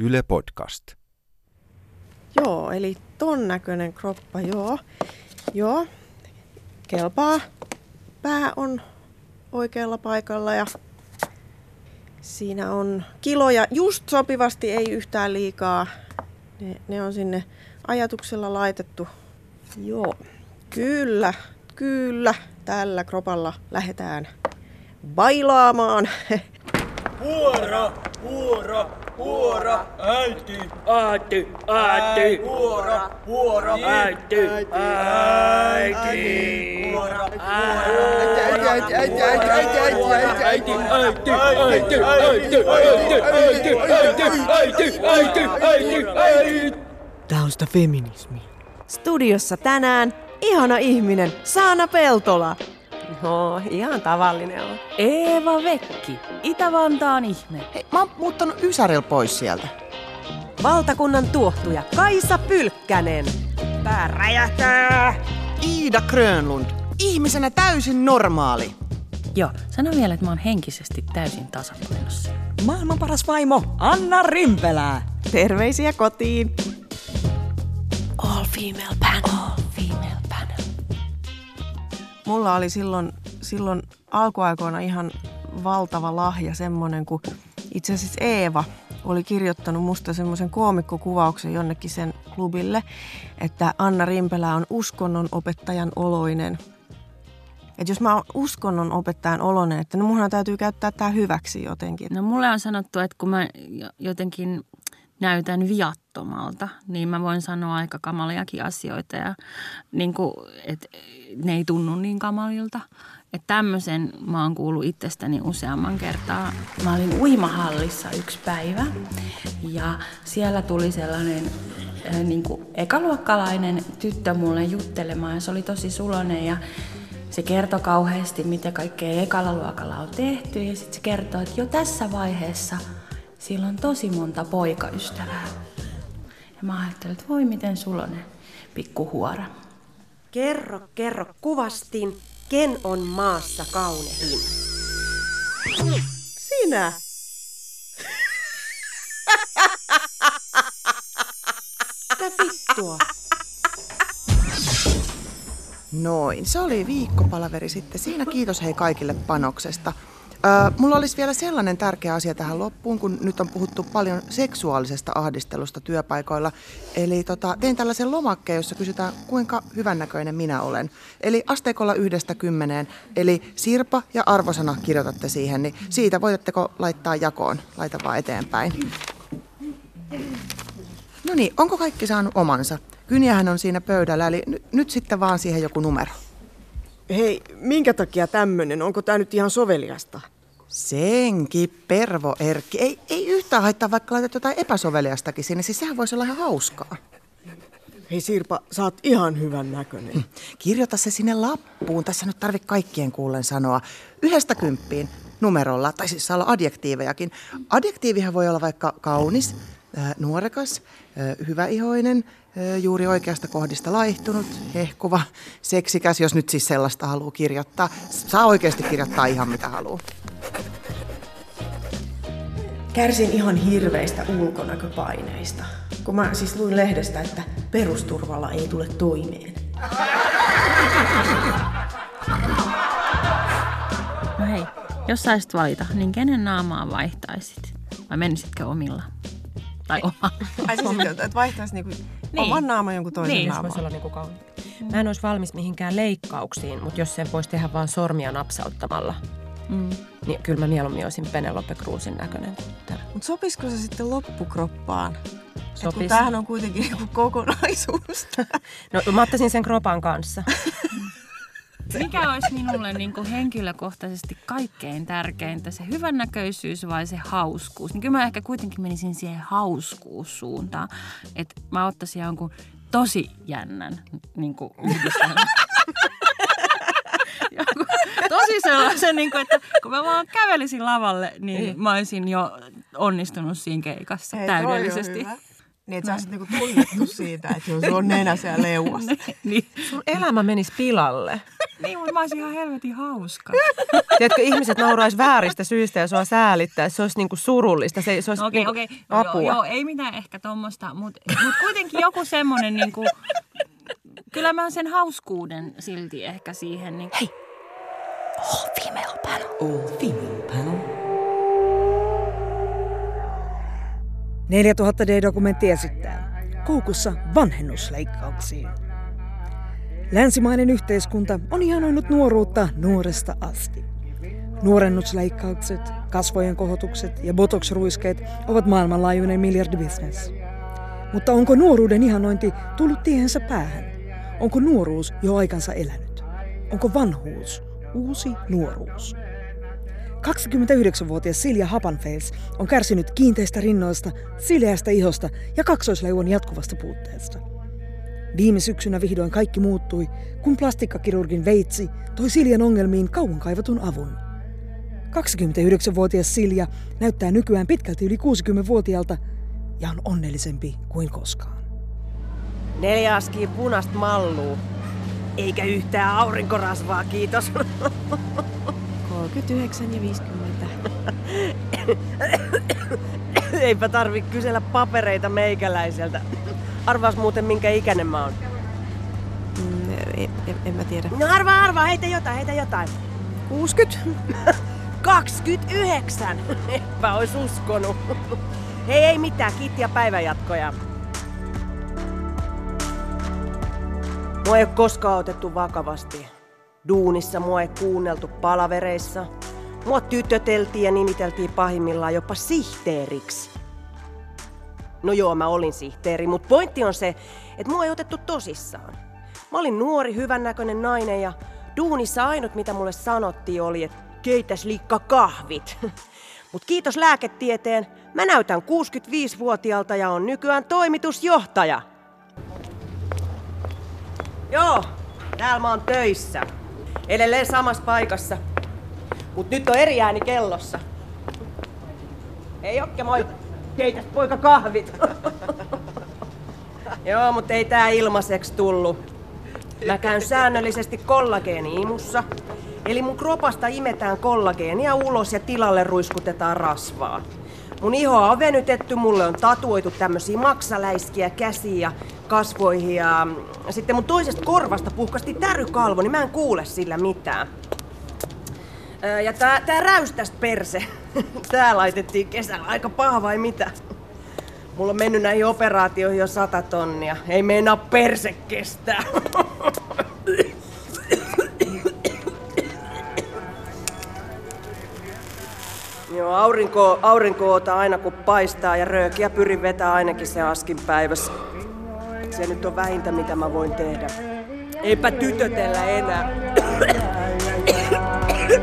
Yle Podcast. Joo, eli ton näköinen kroppa, joo. Joo, kelpaa. Pää on oikealla paikalla ja siinä on kiloja just sopivasti, ei yhtään liikaa. Ne, ne on sinne ajatuksella laitettu. Joo, kyllä, kyllä. Tällä kropalla lähdetään bailaamaan. Huora, huora, huora, äiti, Äiti, äiti, huora, huora, äiti, äiti. huora, Äiti, äiti, äiti, äiti, äiti, äiti, äiti, äiti, äiti, äiti, äiti, äiti, äiti, äiti. Tää on sitä feminismiä. Studiossa tänään ihana ihminen, Saana Peltola. No, ihan tavallinen on. Eeva Vekki, Itä-Vantaan ihme. Hei, mä oon muuttanut Ysäril pois sieltä. Valtakunnan tuohtuja Kaisa Pylkkänen. Pää räjähtää. Iida Grönlund. Ihmisenä täysin normaali. Joo, sano vielä, että mä oon henkisesti täysin tasapainossa. Maailman paras vaimo, Anna Rimpelää. Terveisiä kotiin. All female panel. Mulla oli silloin, silloin alkuaikoina ihan valtava lahja semmoinen, kun itse asiassa Eeva oli kirjoittanut musta semmoisen koomikkokuvauksen jonnekin sen klubille, että Anna Rimpelä on uskonnon opettajan oloinen. Että jos mä oon uskonnon opettajan oloinen, että no munhan täytyy käyttää tämä hyväksi jotenkin. No mulle on sanottu, että kun mä jo- jotenkin näytän viattomalta, niin mä voin sanoa aika kamaliakin asioita ja niin kuin, että ne ei tunnu niin kamalilta. Että tämmöisen mä oon kuullut itsestäni useamman kertaa. Mä olin uimahallissa yksi päivä ja siellä tuli sellainen äh, niin kuin ekaluokkalainen tyttö mulle juttelemaan ja se oli tosi sulonen ja se kertoi kauheasti, mitä kaikkea ekalla luokalla on tehty ja sitten se kertoi, että jo tässä vaiheessa sillä on tosi monta poikaystävää. Ja mä ajattelin, että voi miten sulonen pikkuhuora. Kerro, kerro kuvastin, ken on maassa kaunein. Sinä! Mitä vittua? Noin, se oli viikkopalaveri sitten. Siinä kiitos hei kaikille panoksesta. Öö, mulla olisi vielä sellainen tärkeä asia tähän loppuun, kun nyt on puhuttu paljon seksuaalisesta ahdistelusta työpaikoilla. Eli tota, tein tällaisen lomakkeen, jossa kysytään, kuinka hyvännäköinen minä olen. Eli asteikolla yhdestä kymmeneen. Eli Sirpa ja arvosana kirjoitatte siihen, niin siitä voitatteko laittaa jakoon. Laita vaan eteenpäin. No niin, onko kaikki saanut omansa? Kyniähän on siinä pöydällä, eli n- nyt sitten vaan siihen joku numero. Hei, minkä takia tämmönen? Onko tää nyt ihan soveliasta? Senki, Pervo Erkki. Ei, ei yhtään haittaa, vaikka laitat jotain epäsoveliastakin sinne. Siis sehän voisi olla ihan hauskaa. Hei Sirpa, sä oot ihan hyvän näköinen. Kirjoita se sinne lappuun. Tässä nyt tarvi kaikkien kuullen sanoa. Yhdestä kymppiin numerolla, tai siis saa olla adjektiivejakin. Adjektiivihan voi olla vaikka kaunis, nuorekas, hyväihoinen, juuri oikeasta kohdista laihtunut, hehkuva, seksikäs, jos nyt siis sellaista haluaa kirjoittaa. Saa oikeasti kirjoittaa ihan mitä haluaa. Kärsin ihan hirveistä ulkonäköpaineista. Kun mä siis luin lehdestä, että perusturvalla ei tule toimeen. No hei, jos saisit valita, niin kenen naamaa vaihtaisit? Vai menisitkö omilla? Tai oma. Ai siis, että et vaihtaisi niinku niin. oman naaman jonkun toisen Niin. naaman. Olla niinku kauniin. Mä en olisi valmis mihinkään leikkauksiin, mutta jos sen voisi tehdä vaan sormia napsauttamalla, Mm. niin kyllä mä mieluummin olisin Penelope Cruzin näköinen. Mutta sopisiko se sitten loppukroppaan? Et kun Sopis. tämähän on kuitenkin niinku kokonaisuus. No mä ottaisin sen kropan kanssa. Mikä olisi minulle niin kuin henkilökohtaisesti kaikkein tärkeintä, se hyvännäköisyys vai se hauskuus? Niin kyllä mä ehkä kuitenkin menisin siihen hauskuussuuntaan. Että mä ottaisin jonkun tosi jännän niin kuin tosi sellaisen, niin kuin, että kun mä vaan kävelisin lavalle, niin mä olisin jo onnistunut siinä keikassa Hei, on täydellisesti. Niin, että sä olisit niinku tunnettu siitä, että jos on nenä siellä leuassa. niin. Sun elämä menisi pilalle. Niin, mutta mä olisin ihan helvetin hauska. Tiedätkö, ihmiset nauraisi vääristä syistä ja sua säälittää. Se olisi niinku surullista. Se, se olisi Okei, niinku okei. apua. Joo, joo, ei mitään ehkä tuommoista, mutta mut kuitenkin joku semmoinen niinku... Kyllä mä sen hauskuuden silti ehkä siihen. Niin... Hei! All female panel. All female panel. 4000 D-dokumentti esittää koukussa vanhennusleikkauksiin. Länsimainen yhteiskunta on ihanoinut nuoruutta nuoresta asti. Nuorennusleikkaukset, kasvojen kohotukset ja botox-ruiskeet ovat maailmanlaajuinen miljardibisnes. Mutta onko nuoruuden ihanointi tullut tiehensä päähän? Onko nuoruus jo aikansa elänyt? Onko vanhuus uusi nuoruus? 29-vuotias Silja Hapanfels on kärsinyt kiinteistä rinnoista, sileästä ihosta ja kaksoisleuvon jatkuvasta puutteesta. Viime syksynä vihdoin kaikki muuttui, kun plastikkakirurgin veitsi toi Siljan ongelmiin kauan kaivatun avun. 29-vuotias Silja näyttää nykyään pitkälti yli 60-vuotiaalta ja on onnellisempi kuin koskaan. Neljä askia punasta malluu. Eikä yhtään aurinkorasvaa, kiitos. 39 ja 50. Eipä tarvi kysellä papereita meikäläiseltä. Arvaas muuten minkä ikäinen mä oon. Mm, en, en, en mä tiedä. No arvaa, arvaa, heitä jotain, heitä jotain. 60? 29! Eipä ois uskonut. Hei, ei mitään, kiitti ja päivänjatkoja. Mua ei ole koskaan otettu vakavasti. Duunissa mua ei kuunneltu palavereissa. Mua tytöteltiin ja nimiteltiin pahimmillaan jopa sihteeriksi. No joo, mä olin sihteeri, mutta pointti on se, että mua ei otettu tosissaan. Mä olin nuori, hyvännäköinen nainen ja duunissa ainut mitä mulle sanottiin oli, että keitäs liikka kahvit. Mut kiitos lääketieteen, mä näytän 65-vuotiaalta ja on nykyään toimitusjohtaja. Joo, täällä mä oon töissä. Edelleen samassa paikassa. Mut nyt on eri ääni kellossa. Ei Jokke, moi. Keitäs poika kahvit. Joo, mutta ei tää ilmaiseksi tullut. Mä käyn säännöllisesti kollageeni-imussa. Eli mun kropasta imetään kollageenia ulos ja tilalle ruiskutetaan rasvaa. Mun ihoa on venytetty, mulle on tatuoitu tämmösiä maksaläiskiä käsiin ja kasvoihin ja sitten mun toisesta korvasta puhkasti tärykalvo, niin mä en kuule sillä mitään. Ja tää, tää räystäs perse, tää laitettiin kesällä aika paha vai mitä? Mulla on mennyt näihin operaatioihin jo sata tonnia. Ei meinaa perse kestää. Joo, aurinko, aurinko ota aina kun paistaa ja röökiä pyrin vetää ainakin se askin päivässä. Se nyt on vähintä mitä mä voin tehdä. Eipä tytötellä enää. Ich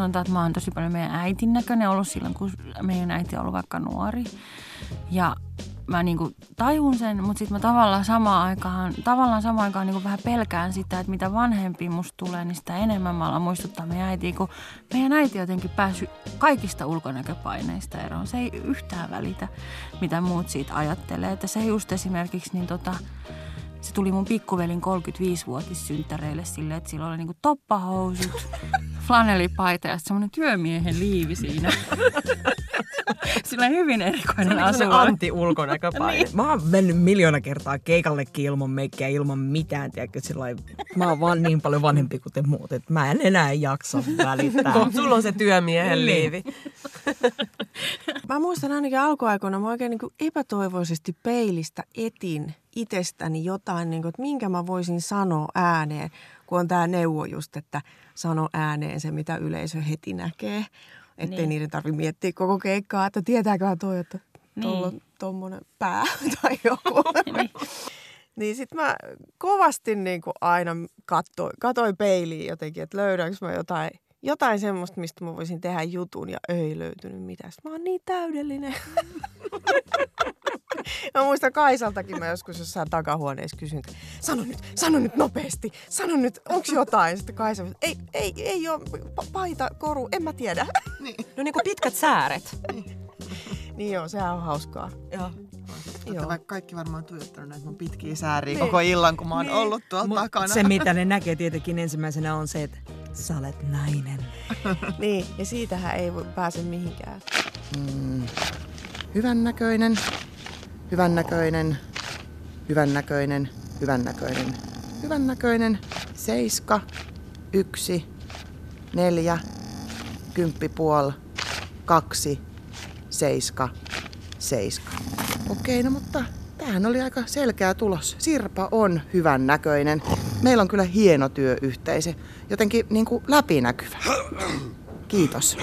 sanotaan, että mä oon tosi paljon meidän äitin näköinen ollut silloin, kun meidän äiti on ollut vaikka nuori. Ja mä niinku tajun sen, mutta sitten mä tavallaan samaan aikaan, tavallaan samaan aikaan niinku vähän pelkään sitä, että mitä vanhempi musta tulee, niin sitä enemmän mä alan muistuttaa meidän äitiä, kun meidän äiti on jotenkin päässyt kaikista ulkonäköpaineista eroon. Se ei yhtään välitä, mitä muut siitä ajattelee. Että se just esimerkiksi, niin tota, se tuli mun pikkuvelin 35-vuotissynttäreille silleen, että sillä oli niinku toppahousut, flanelipaita ja semmoinen työmiehen liivi siinä. sillä on hyvin erikoinen asu. anti-ulkonäköpaine. Niin. Mä oon mennyt miljoona kertaa keikallekin ilman meikkiä, ilman mitään, tiedätkö, sillä lailla- mä oon vaan niin paljon vanhempi kuin te muut, että mä en enää jaksa välittää. Sulla on se työmiehen Niin. liivi. Mä muistan ainakin alkuaikoina, mä oikein niin epätoivoisesti peilistä etin itsestäni jotain, niin kuin, että minkä mä voisin sanoa ääneen, kun on tämä neuvo just, että sano ääneen se, mitä yleisö heti näkee. Ettei Niin. niiden tarvitse miettiä koko keikkaa, että tietääköhän toi, että tuolla on Niin. tommonen pää tai joku. Niin. niin sit mä kovasti niin kuin aina katsoin, katsoin peiliin jotenkin, että löydänkö mä jotain jotain semmoista, mistä mä voisin tehdä jutun ja ei löytynyt mitään. Mä oon niin täydellinen. Mä muistan Kaisaltakin mä joskus jossain takahuoneessa kysyn, sano nyt, sano nyt nopeasti, sano nyt, onko jotain? Sitten Kaisa, ei, ei, ei ole pa- paita, koru, en mä tiedä. No niin kuin pitkät sääret. niin joo, sehän on hauskaa. Joo. Joo. Vaikka kaikki varmaan tuijottanut näitä mun pitkiä sääriä niin. koko illan, kun mä oon niin. ollut tuolla Mut takana. Se, mitä ne näkee tietenkin ensimmäisenä on se, että sä olet nainen. niin, ja siitähän ei pääse mihinkään. Mm. Hyvän näköinen, hyvän näköinen, hyvän näköinen, hyvän näköinen, hyvän näköinen, seiska, yksi, neljä, kymppi puol, kaksi, seiska, seiska. Okei, no mutta tämähän oli aika selkeä tulos. Sirpa on hyvän näköinen. Meillä on kyllä hieno työyhteisö, jotenkin niin kuin läpinäkyvä. Kiitos.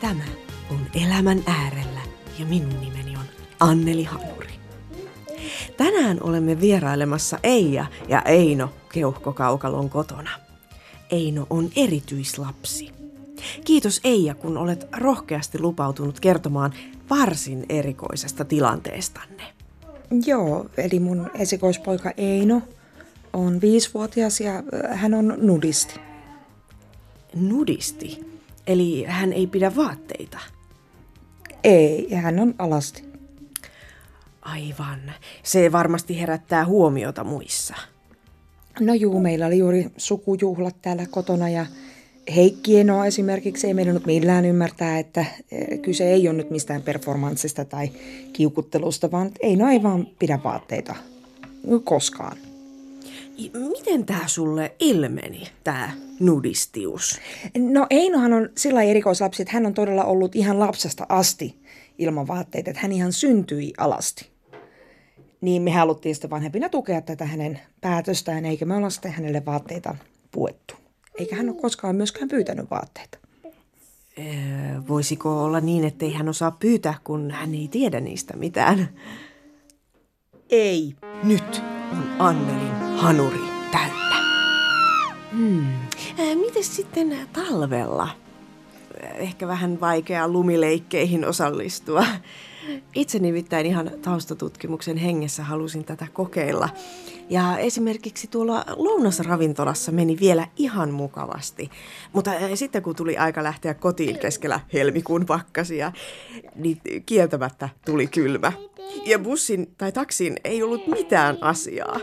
Tämä on Elämän äärellä ja minun nimeni on Anneli Hanuri. Tänään olemme vierailemassa Eija ja Eino keuhkokaukalon kotona. Eino on erityislapsi. Kiitos Eija, kun olet rohkeasti lupautunut kertomaan varsin erikoisesta tilanteestanne. Joo, eli mun esikoispoika Eino on viisivuotias ja äh, hän on nudisti. Nudisti? Eli hän ei pidä vaatteita? Ei, hän on alasti. Aivan. Se varmasti herättää huomiota muissa. No juu, meillä oli juuri sukujuhlat täällä kotona ja Heikki Eno esimerkiksi ei meidän millään ymmärtää, että eh, kyse ei ole nyt mistään performanssista tai kiukuttelusta, vaan Eino ei vaan pidä vaatteita koskaan. Miten tämä sulle ilmeni, tämä nudistius? No Einohan on sillä erikoislapsi, että hän on todella ollut ihan lapsesta asti ilman vaatteita, että hän ihan syntyi alasti. Niin me haluttiin sitten vanhempina tukea tätä hänen päätöstään, eikä me olla sitten hänelle vaatteita puettu. Eikä hän ole koskaan myöskään pyytänyt vaatteita. Öö, voisiko olla niin, ettei hän osaa pyytää, kun hän ei tiedä niistä mitään? Ei. Nyt on Annelin hanuri täynnä. Hmm. Äh, miten sitten talvella? Ehkä vähän vaikeaa lumileikkeihin osallistua. Itse nimittäin ihan taustatutkimuksen hengessä halusin tätä kokeilla. Ja esimerkiksi tuolla lounasravintolassa meni vielä ihan mukavasti. Mutta sitten kun tuli aika lähteä kotiin keskellä helmikuun pakkasia, niin kieltämättä tuli kylmä. Ja bussin tai taksin ei ollut mitään asiaa.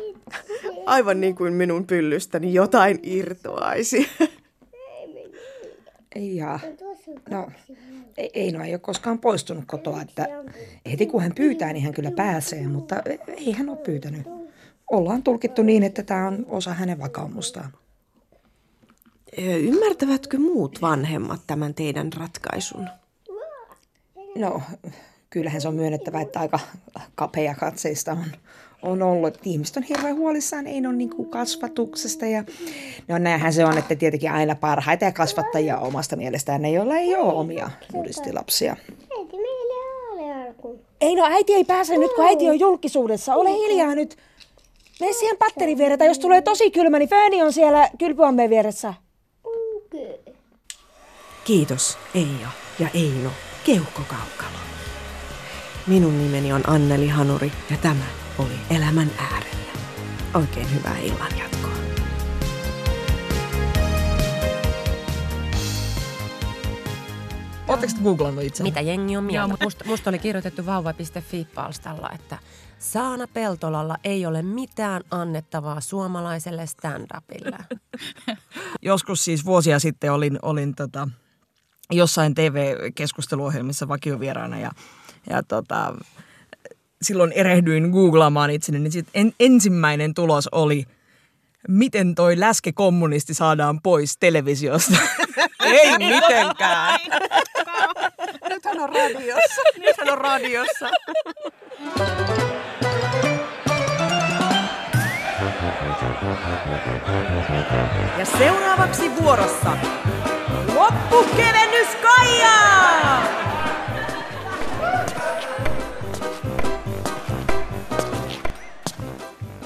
Aivan niin kuin minun pyllystäni jotain irtoaisi. Ja, no, ei, ei no ei ole koskaan poistunut kotoa, että heti kun hän pyytää, niin hän kyllä pääsee, mutta ei hän ole pyytänyt. Ollaan tulkittu niin, että tämä on osa hänen vakaumustaan. Ymmärtävätkö muut vanhemmat tämän teidän ratkaisun? No, kyllähän se on myönnettävä, että aika kapea katseista on, on ollut. Ihmiset on hirveän huolissaan ei ole niin kasvatuksesta. Ja, no näinhän se on, että tietenkin aina parhaita ja kasvattajia omasta mielestään ne, joilla ei ole omia alkuun. Ei no, äiti ei pääse nyt, kun äiti on julkisuudessa. Ole hiljaa nyt. Mene siihen patterin viereen, jos tulee tosi kylmä, niin Föni on siellä kylpyammeen vieressä. Kiitos Eija ja Eino Keuhkokaukalo. Minun nimeni on Anneli Hanuri ja tämä oli Elämän äärellä. Oikein hyvää illan jatkoa. Oletteko googlannut itse? Mitä jengi on mieltä? Musta, musta oli kirjoitettu vauva.fi-palstalla, että Saana Peltolalla ei ole mitään annettavaa suomalaiselle stand-upille. Joskus siis vuosia sitten olin, olin tota, jossain TV-keskusteluohjelmissa vakiovieraana ja, ja tota, silloin erehdyin googlaamaan itseni, niin sit en, ensimmäinen tulos oli, miten toi läskekommunisti saadaan pois televisiosta. Ei mitenkään. Nyt hän on radiossa. Nyt hän on radiossa. Ja seuraavaksi vuorossa loppukevennys Kaija!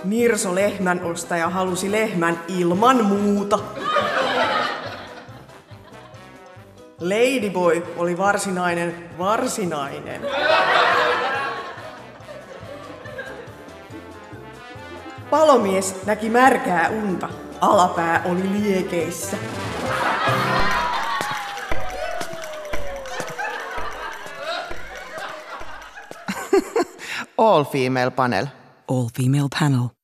Nirso lehmän ostaja halusi lehmän ilman muuta. Ladyboy oli varsinainen varsinainen. Palomies näki märkää unta. Alapää oli liekeissä. All female panel. All female panel.